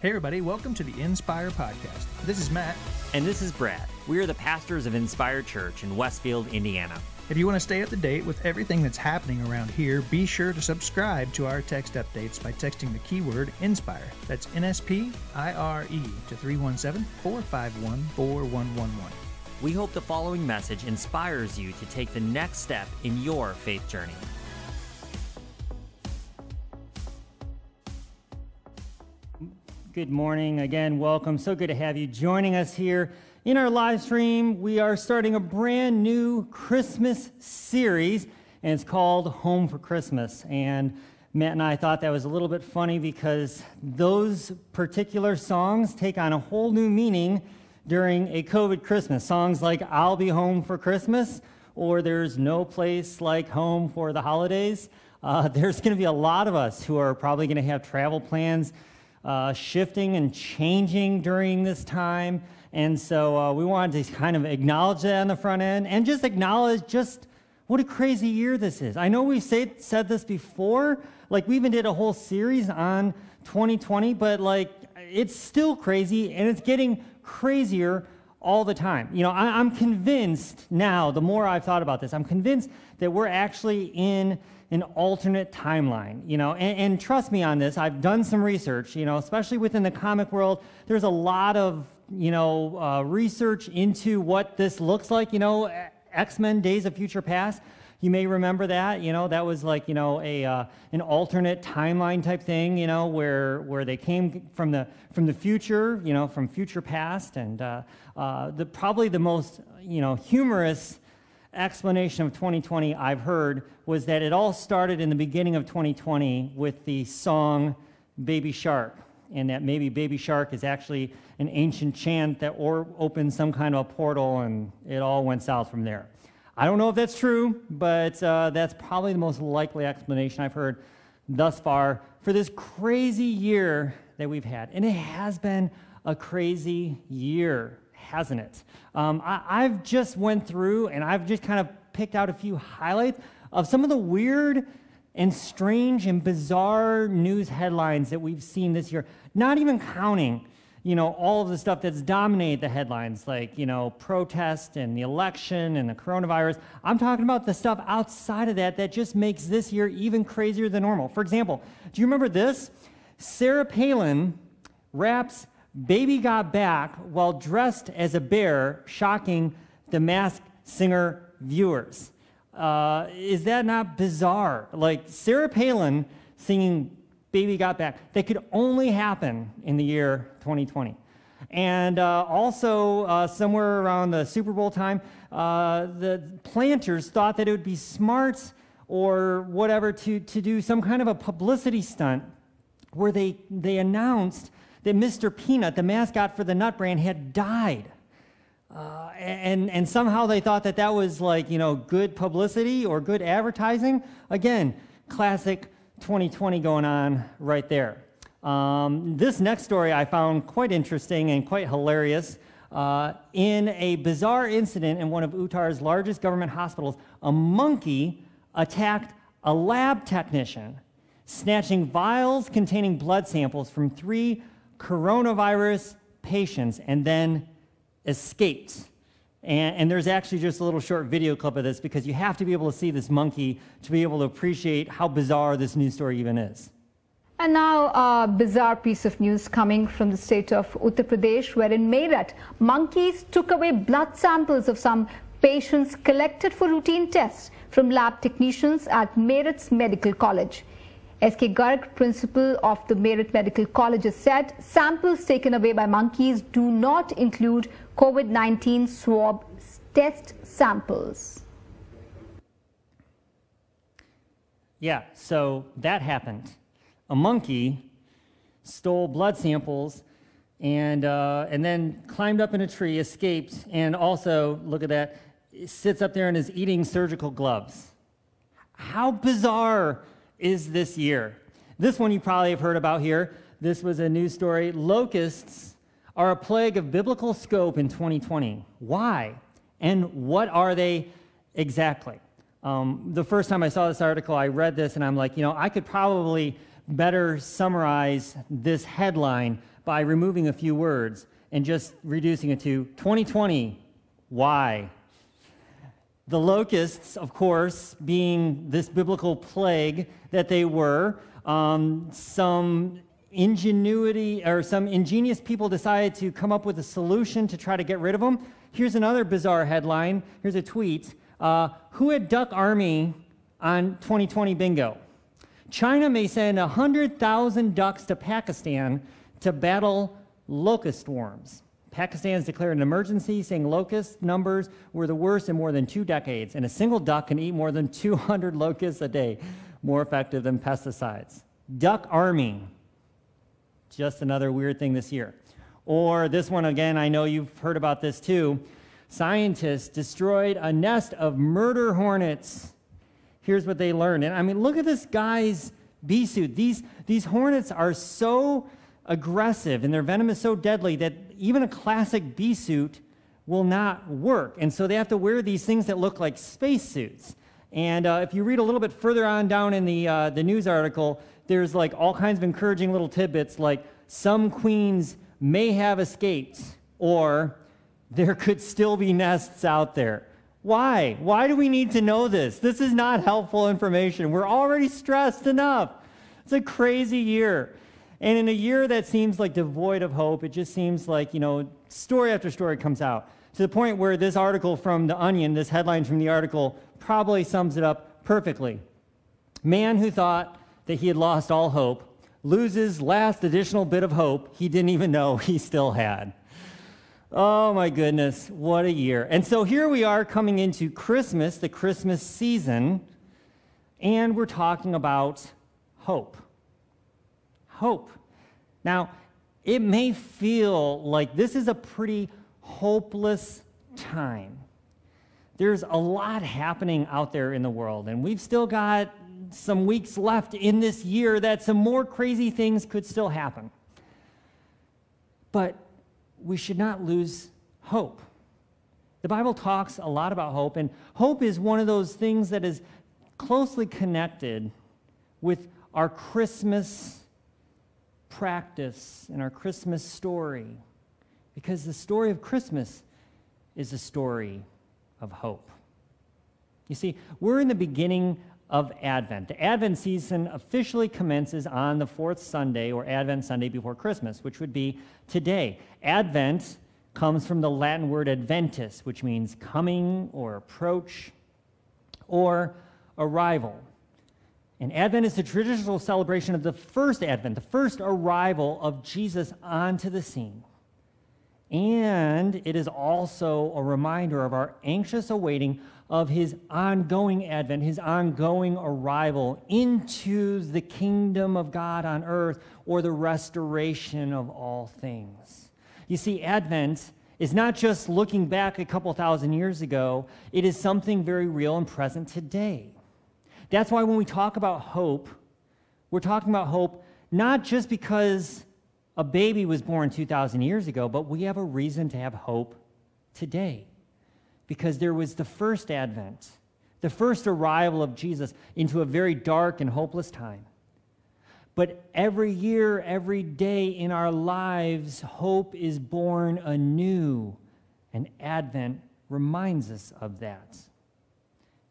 Hey, everybody, welcome to the Inspire Podcast. This is Matt. And this is Brad. We are the pastors of Inspire Church in Westfield, Indiana. If you want to stay up to date with everything that's happening around here, be sure to subscribe to our text updates by texting the keyword INSPIRE. That's N S P I R E to 317 451 4111. We hope the following message inspires you to take the next step in your faith journey. Good morning. Again, welcome. So good to have you joining us here in our live stream. We are starting a brand new Christmas series, and it's called Home for Christmas. And Matt and I thought that was a little bit funny because those particular songs take on a whole new meaning during a COVID Christmas. Songs like I'll Be Home for Christmas or There's No Place Like Home for the Holidays. Uh, there's going to be a lot of us who are probably going to have travel plans uh, shifting and changing during this time. And so uh, we wanted to kind of acknowledge that on the front end and just acknowledge just what a crazy year this is. I know we've say, said this before, like we even did a whole series on 2020, but like it's still crazy and it's getting crazier all the time. You know, I, I'm convinced now, the more I've thought about this, I'm convinced that we're actually in an alternate timeline, you know, and, and, trust me on this, I've done some research, you know, especially within the comic world, there's a lot of, you know, uh, research into what this looks like, you know, X-Men Days of Future Past, you may remember that, you know, that was like, you know, a, uh, an alternate timeline type thing, you know, where, where they came from the, from the future, you know, from future past, and uh, uh, the, probably the most, you know, humorous explanation of 2020 I've heard was that it all started in the beginning of 2020 with the song Baby Shark, and that maybe Baby Shark is actually an ancient chant that or opened some kind of a portal and it all went south from there. I don't know if that's true, but uh, that's probably the most likely explanation I've heard thus far for this crazy year that we've had. And it has been a crazy year hasn't it? Um, I, have just went through and I've just kind of picked out a few highlights of some of the weird and strange and bizarre news headlines that we've seen this year. Not even counting, you know, all of the stuff that's dominated the headlines, like you know, protest and the election and the coronavirus. I'm talking about the stuff outside of that that just makes this year even crazier than normal. For example, do you remember this? Sarah Palin wraps Baby got back while dressed as a bear, shocking the masked singer viewers. Uh, is that not bizarre? Like Sarah Palin singing Baby Got Back, that could only happen in the year 2020. And uh, also, uh, somewhere around the Super Bowl time, uh, the planters thought that it would be smart or whatever to, to do some kind of a publicity stunt where they, they announced that Mr. Peanut, the mascot for the nut brand, had died. Uh, and, and somehow they thought that that was like, you know, good publicity or good advertising. Again, classic 2020 going on right there. Um, this next story I found quite interesting and quite hilarious. Uh, in a bizarre incident in one of Uttar's largest government hospitals, a monkey attacked a lab technician, snatching vials containing blood samples from three coronavirus patients and then escaped. And, and, there's actually just a little short video clip of this because you have to be able to see this monkey to be able to appreciate how bizarre this news story even is. And now a bizarre piece of news coming from the state of Uttar Pradesh, where in Meerut, monkeys took away blood samples of some patients collected for routine tests from lab technicians at Meerut's Medical College. S.K. Garg, principal of the Meerut Medical College, has said samples taken away by monkeys do not include COVID-19 swab test samples. Yeah, so that happened. A monkey stole blood samples and, uh, and then climbed up in a tree, escaped, and also, look at that, sits up there and is eating surgical gloves. How bizarre is this year. This one you probably have heard about here. This was a news story. Locusts are a plague of biblical scope in 2020. Why? And what are they exactly? Um, the first time I saw this article, I read this and I'm like, you know, I could probably better summarize this headline by removing a few words and just reducing it to 2020, why? The locusts, of course, being this biblical plague that they were, um, some ingenuity or some ingenious people decided to come up with a solution to try to get rid of them. Here's another bizarre headline. Here's a tweet. Uh, who had duck army on 2020 bingo? China may send 100,000 ducks to Pakistan to battle locust swarms. Pakistan has declared an emergency, saying locust numbers were the worst in more than two decades, and a single duck can eat more than 200 locusts a day, more effective than pesticides. Duck army, just another weird thing this year. Or this one again, I know you've heard about this too. Scientists destroyed a nest of murder hornets here's what they learned. And I mean, look at this guy's bee suit. These, these hornets are so aggressive and their venom is so deadly that even a classic bee suit will not work. And so they have to wear these things that look like spacesuits. And uh, if you read a little bit further on down in the, uh, the news article, there's like all kinds of encouraging little tidbits like some queens may have escaped or there could still be nests out there. Why? Why do we need to know this? This is not helpful information. We're already stressed enough. It's a crazy year. And in a year that seems like devoid of hope, it just seems like, you know, story after story comes out to the point where this article from The Onion, this headline from the article, probably sums it up perfectly. Man who thought that he had lost all hope loses last additional bit of hope he didn't even know he still had. Oh my goodness, what a year. And so here we are coming into Christmas, the Christmas season, and we're talking about hope. Hope. Now, it may feel like this is a pretty hopeless time. There's a lot happening out there in the world, and we've still got some weeks left in this year that some more crazy things could still happen. But we should not lose hope. The Bible talks a lot about hope, and hope is one of those things that is closely connected with our Christmas practice in our Christmas story. Because the story of Christmas is a story of hope. You see, we're in the beginning of Advent. The Advent season officially commences on the fourth Sunday or Advent Sunday before Christmas, which would be today. Advent comes from the Latin word adventus, which means coming or approach or arrival. And Advent is the traditional celebration of the first Advent, the first arrival of Jesus onto the scene. And it is also a reminder of our anxious awaiting of his ongoing advent, his ongoing arrival into the kingdom of God on earth or the restoration of all things. You see, Advent is not just looking back a couple thousand years ago, it is something very real and present today. That's why when we talk about hope, we're talking about hope not just because a baby was born 2,000 years ago, but we have a reason to have hope today because there was the first advent, the first arrival of Jesus into a very dark and hopeless time. But every year, every day in our lives, hope is born anew, and Advent reminds us of that.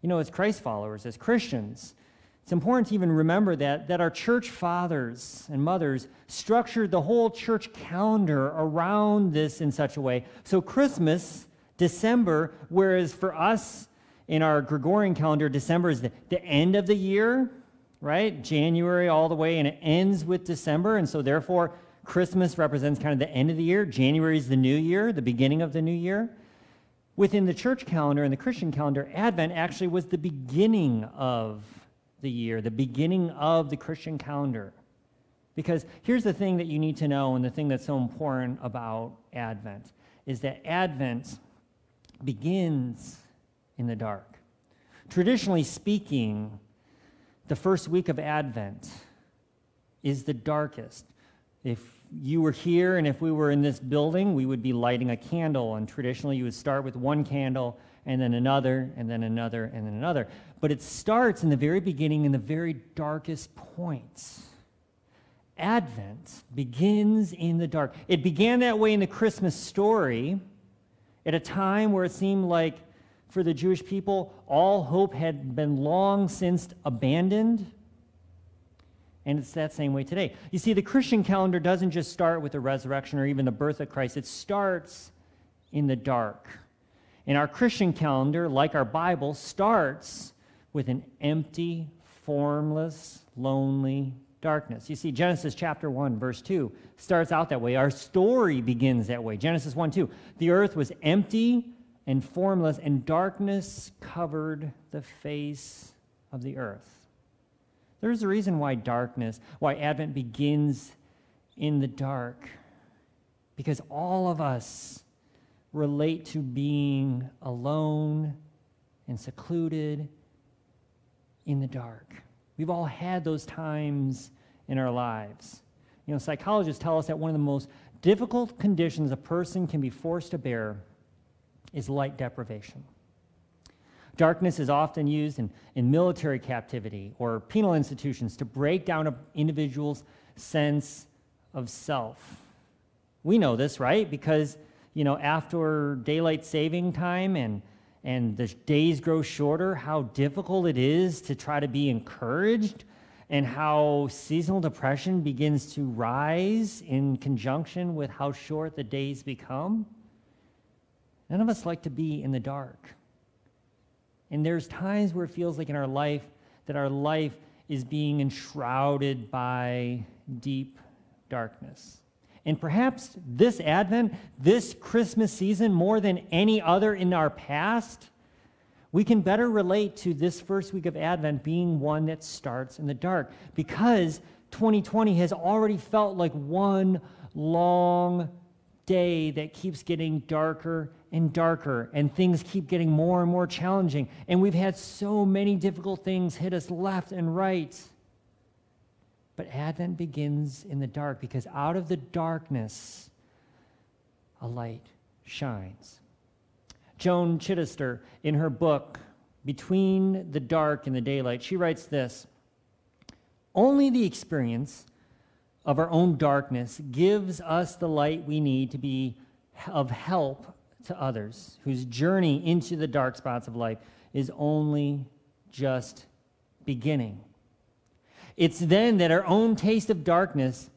You know, as Christ followers, as Christians, it's important to even remember that, that our church fathers and mothers structured the whole church calendar around this in such a way. So, Christmas December, whereas for us in our Gregorian calendar, December is the, the end of the year, right? January all the way, and it ends with December. And so, therefore, Christmas represents kind of the end of the year. January is the new year, the beginning of the new year. Within the church calendar and the Christian calendar, Advent actually was the beginning of the year, the beginning of the Christian calendar. Because here's the thing that you need to know, and the thing that's so important about Advent is that Advent begins in the dark. Traditionally speaking, the first week of Advent is the darkest. If you were here and if we were in this building, we would be lighting a candle. And traditionally, you would start with one candle and then another and then another and then another. But it starts in the very beginning in the very darkest points. Advent begins in the dark. It began that way in the Christmas story at a time where it seemed like for the Jewish people all hope had been long since abandoned. And it's that same way today. You see, the Christian calendar doesn't just start with the resurrection or even the birth of Christ, it starts in the dark. And our Christian calendar, like our Bible, starts with an empty, formless, lonely darkness. You see, Genesis chapter 1, verse 2 starts out that way. Our story begins that way. Genesis 1 2. The earth was empty and formless, and darkness covered the face of the earth. There's a reason why darkness, why Advent begins in the dark. Because all of us relate to being alone and secluded in the dark. We've all had those times in our lives. You know, psychologists tell us that one of the most difficult conditions a person can be forced to bear is light deprivation. Darkness is often used in, in military captivity or penal institutions to break down an individual's sense of self. We know this, right? Because, you know, after daylight saving time and, and the days grow shorter, how difficult it is to try to be encouraged and how seasonal depression begins to rise in conjunction with how short the days become. None of us like to be in the dark. And there's times where it feels like in our life that our life is being enshrouded by deep darkness. And perhaps this Advent, this Christmas season, more than any other in our past, we can better relate to this first week of Advent being one that starts in the dark because 2020 has already felt like one long day that keeps getting darker and darker, and things keep getting more and more challenging. And we've had so many difficult things hit us left and right. But Advent begins in the dark because out of the darkness, a light shines. Joan Chittister, in her book, Between the Dark and the Daylight, she writes this Only the experience of our own darkness gives us the light we need to be of help to others whose journey into the dark spots of life is only just beginning. It's then that our own taste of darkness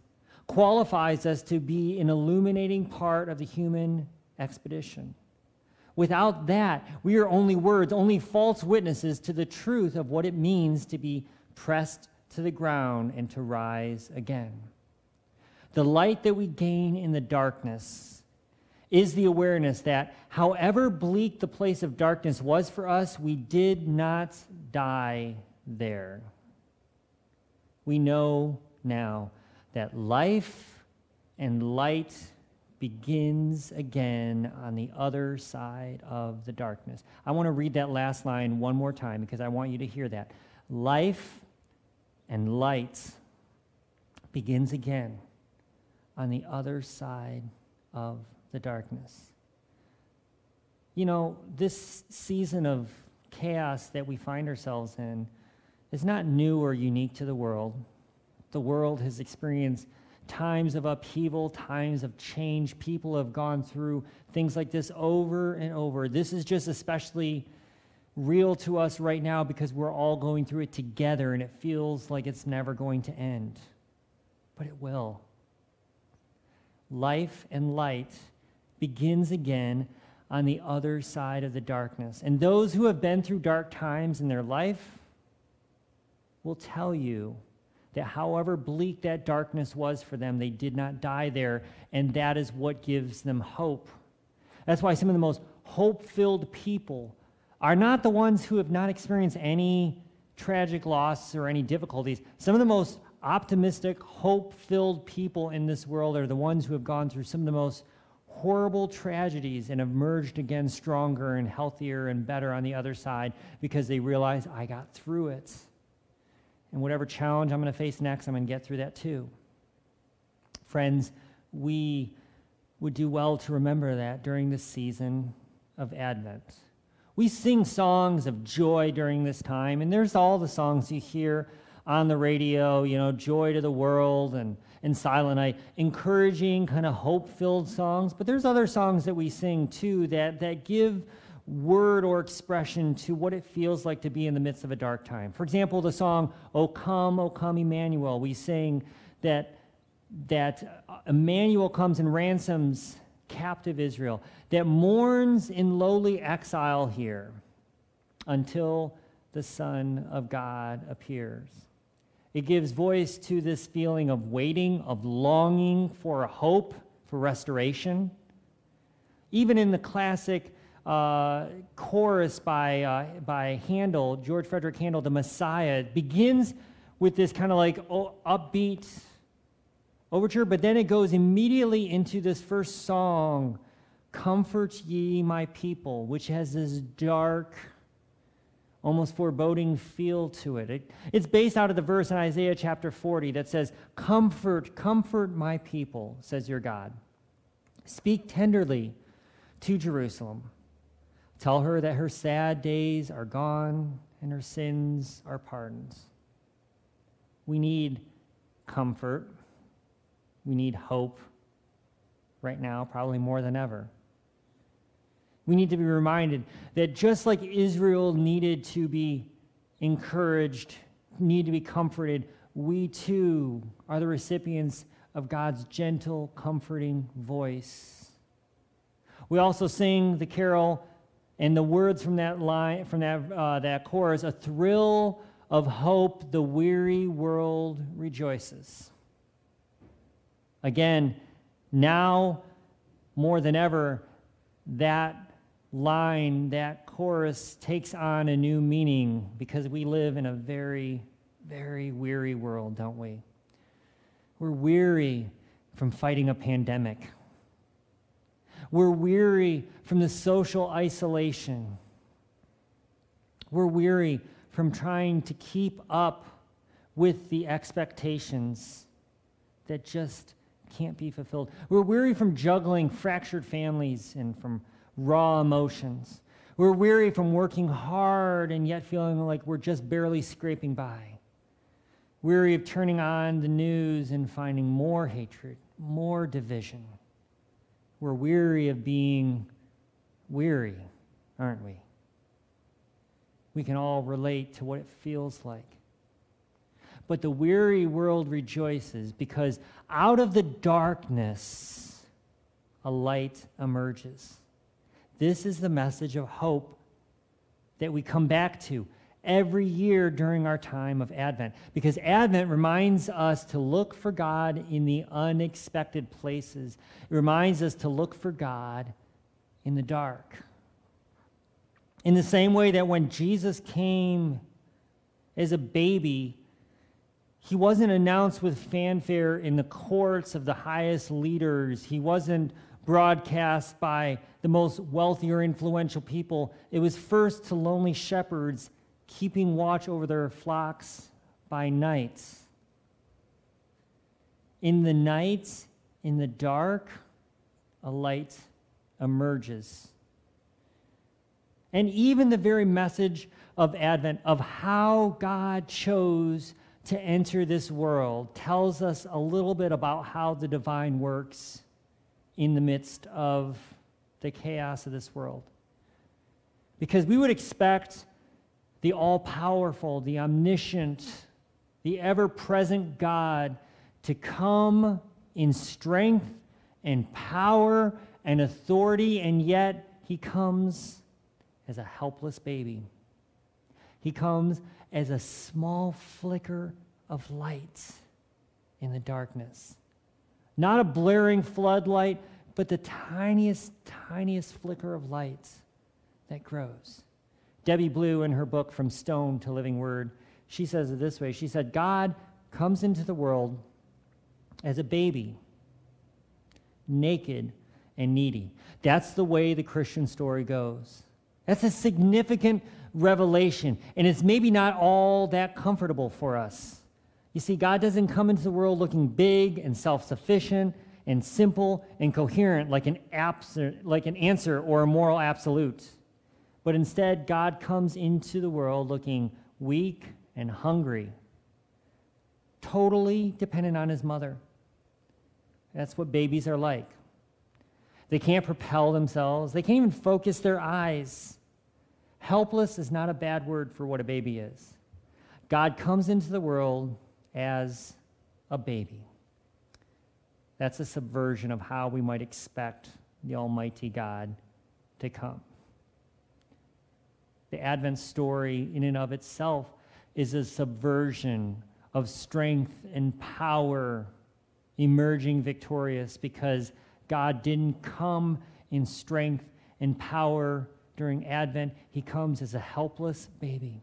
qualifies us to be an illuminating part of the human expedition. Without that, we are only words, only false witnesses to the truth of what it means to be pressed to the ground and to rise again. The light that we gain in the darkness is the awareness that, however bleak the place of darkness was for us, we did not die there. We know now that life and light begins again on the other side of the darkness. I want to read that last line one more time because I want you to hear that. Life and light begins again on the other side of the darkness. You know, this season of chaos that we find ourselves in is not new or unique to the world. The world has experienced times of upheaval, times of change. People have gone through things like this over and over. This is just especially real to us right now because we're all going through it together and it feels like it's never going to end. But it will life and light begins again on the other side of the darkness. And those who have been through dark times in their life will tell you that however bleak that darkness was for them, they did not die there, and that is what gives them hope. That's why some of the most hope filled people are not the ones who have not experienced any tragic loss or any difficulties. Some of the most optimistic, hope filled people in this world are the ones who have gone through some of the most horrible tragedies and have emerged again stronger and healthier and better on the other side because they realize I got through it. And whatever challenge I'm going to face next, I'm going to get through that too. Friends, we would do well to remember that during this season of Advent. We sing songs of joy during this time, and there's all the songs you hear on the radio, you know, Joy to the World and, and Silent Night, encouraging, kind of hope filled songs. But there's other songs that we sing too that, that give word or expression to what it feels like to be in the midst of a dark time. For example, the song, O Come, O Come Emmanuel, we sing that, that Emmanuel comes and ransoms captive Israel, that mourns in lowly exile here until the Son of God appears. It gives voice to this feeling of waiting, of longing for a hope, for restoration. Even in the classic uh, chorus by, uh, by Handel, George Frederick Handel, The Messiah, begins with this kind of like oh, upbeat overture, but then it goes immediately into this first song, Comfort Ye My People, which has this dark, almost foreboding feel to it. it. It's based out of the verse in Isaiah chapter 40 that says, Comfort, comfort my people, says your God. Speak tenderly to Jerusalem. Tell her that her sad days are gone and her sins are pardoned. We need comfort. We need hope right now, probably more than ever. We need to be reminded that just like Israel needed to be encouraged, need to be comforted, we too are the recipients of God's gentle, comforting voice. We also sing the carol and the words from that line, from that, uh, that chorus, a thrill of hope, the weary world rejoices. Again, now more than ever, that line, that chorus takes on a new meaning because we live in a very, very weary world, don't we? We're weary from fighting a pandemic. We're weary from the social isolation. We're weary from trying to keep up with the expectations that just can't be fulfilled. We're weary from juggling fractured families and from raw emotions. We're weary from working hard and yet feeling like we're just barely scraping by. Weary of turning on the news and finding more hatred, more division. We're weary of being weary, aren't we? We can all relate to what it feels like. But the weary world rejoices because out of the darkness, a light emerges. This is the message of hope that we come back to every year during our time of Advent. Because Advent reminds us to look for God in the unexpected places, it reminds us to look for God in the dark. In the same way that when Jesus came as a baby, he wasn't announced with fanfare in the courts of the highest leaders. He wasn't broadcast by the most wealthy or influential people. It was first to lonely shepherds keeping watch over their flocks by night. In the night, in the dark, a light emerges. And even the very message of Advent, of how God chose to enter this world, tells us a little bit about how the divine works in the midst of the chaos of this world. Because we would expect the all powerful, the omniscient, the ever present God to come in strength and power and authority, and yet he comes as a helpless baby. He comes as a small flicker of light in the darkness. Not a blaring floodlight, but the tiniest, tiniest flicker of light that grows. Debbie Blue, in her book From Stone to Living Word, she says it this way She said, God comes into the world as a baby, naked and needy. That's the way the Christian story goes. That's a significant revelation, and it's maybe not all that comfortable for us. You see, God doesn't come into the world looking big and self sufficient and simple and coherent like an, abs- like an answer or a moral absolute. But instead, God comes into the world looking weak and hungry, totally dependent on his mother. That's what babies are like. They can't propel themselves, they can't even focus their eyes. Helpless is not a bad word for what a baby is. God comes into the world as a baby. That's a subversion of how we might expect the Almighty God to come. The Advent story, in and of itself, is a subversion of strength and power emerging victorious because God didn't come in strength and power during Advent. He comes as a helpless baby.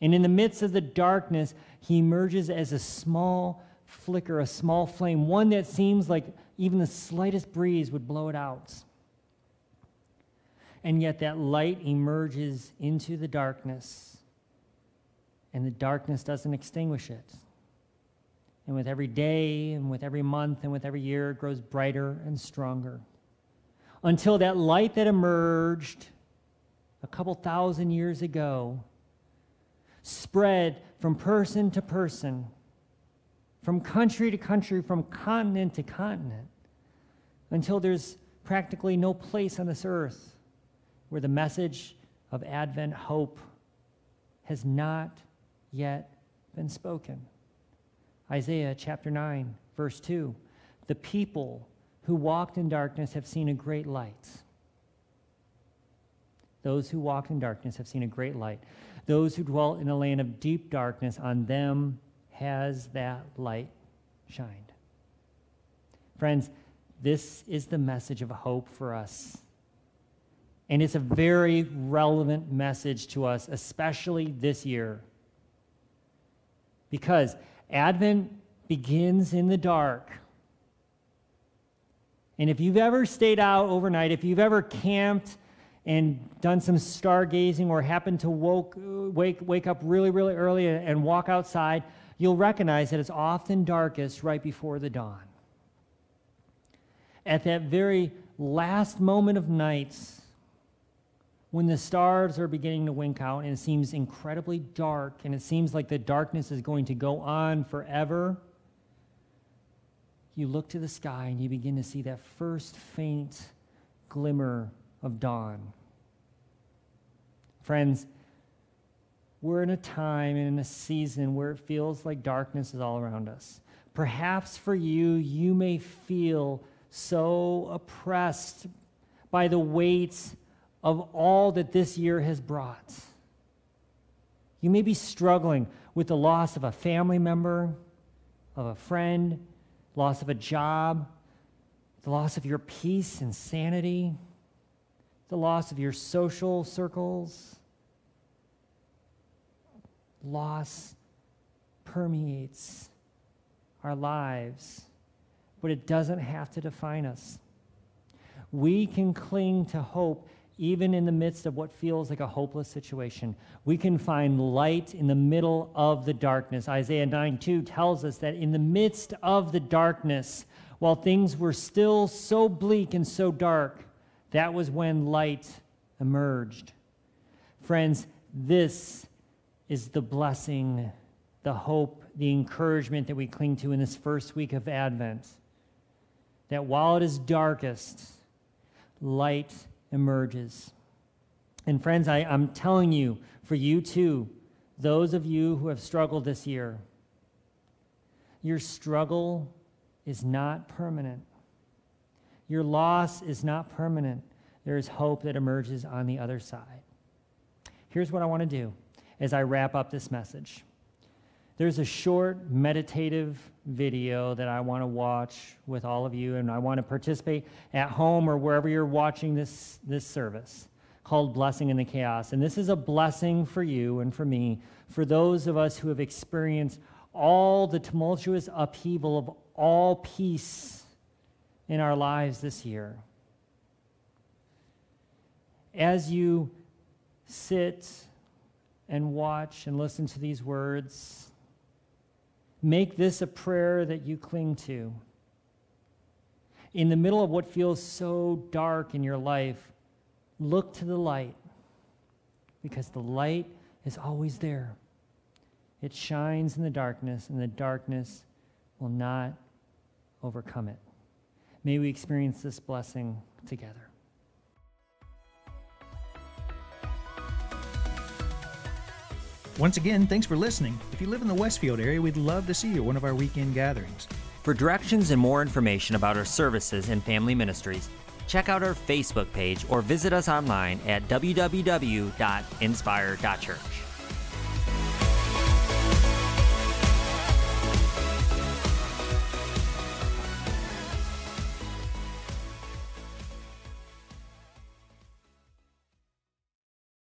And in the midst of the darkness, he emerges as a small flicker, a small flame, one that seems like even the slightest breeze would blow it out. And yet that light emerges into the darkness, and the darkness doesn't extinguish it. And with every day, and with every month, and with every year, it grows brighter and stronger. Until that light that emerged a couple thousand years ago spread from person to person, from country to country, from continent to continent, until there's practically no place on this earth where the message of Advent hope has not yet been spoken. Isaiah chapter 9, verse 2 The people who walked in darkness have seen a great light. Those who walked in darkness have seen a great light. Those who dwell in a land of deep darkness, on them has that light shined. Friends, this is the message of hope for us. And it's a very relevant message to us, especially this year. Because Advent begins in the dark. And if you've ever stayed out overnight, if you've ever camped and done some stargazing or happened to woke, wake, wake up really, really early and walk outside, you'll recognize that it's often darkest right before the dawn. At that very last moment of nights, when the stars are beginning to wink out and it seems incredibly dark and it seems like the darkness is going to go on forever, you look to the sky and you begin to see that first faint glimmer of dawn. Friends, we're in a time and in a season where it feels like darkness is all around us. Perhaps for you, you may feel so oppressed by the weight of all that this year has brought. You may be struggling with the loss of a family member, of a friend, loss of a job, the loss of your peace and sanity, the loss of your social circles, loss permeates our lives, but it doesn't have to define us. We can cling to hope even in the midst of what feels like a hopeless situation. We can find light in the middle of the darkness. Isaiah 9 2 tells us that in the midst of the darkness, while things were still so bleak and so dark, that was when light emerged. Friends, this is the blessing, the hope, the encouragement that we cling to in this first week of Advent. That while it is darkest, light emerges. And friends, I, I'm telling you, for you too, those of you who have struggled this year, your struggle is not permanent. Your loss is not permanent. There is hope that emerges on the other side. Here's what I want to do as I wrap up this message. There's a short meditative video that I want to watch with all of you, and I want to participate at home or wherever you're watching this, this service called Blessing in the Chaos. And this is a blessing for you and for me, for those of us who have experienced all the tumultuous upheaval of all peace in our lives this year. As you sit and watch and listen to these words. Make this a prayer that you cling to. In the middle of what feels so dark in your life, look to the light because the light is always there. It shines in the darkness, and the darkness will not overcome it. May we experience this blessing together. Once again, thanks for listening. If you live in the Westfield area, we'd love to see you at one of our weekend gatherings. For directions and more information about our services and family ministries, check out our Facebook page or visit us online at www.inspire.church.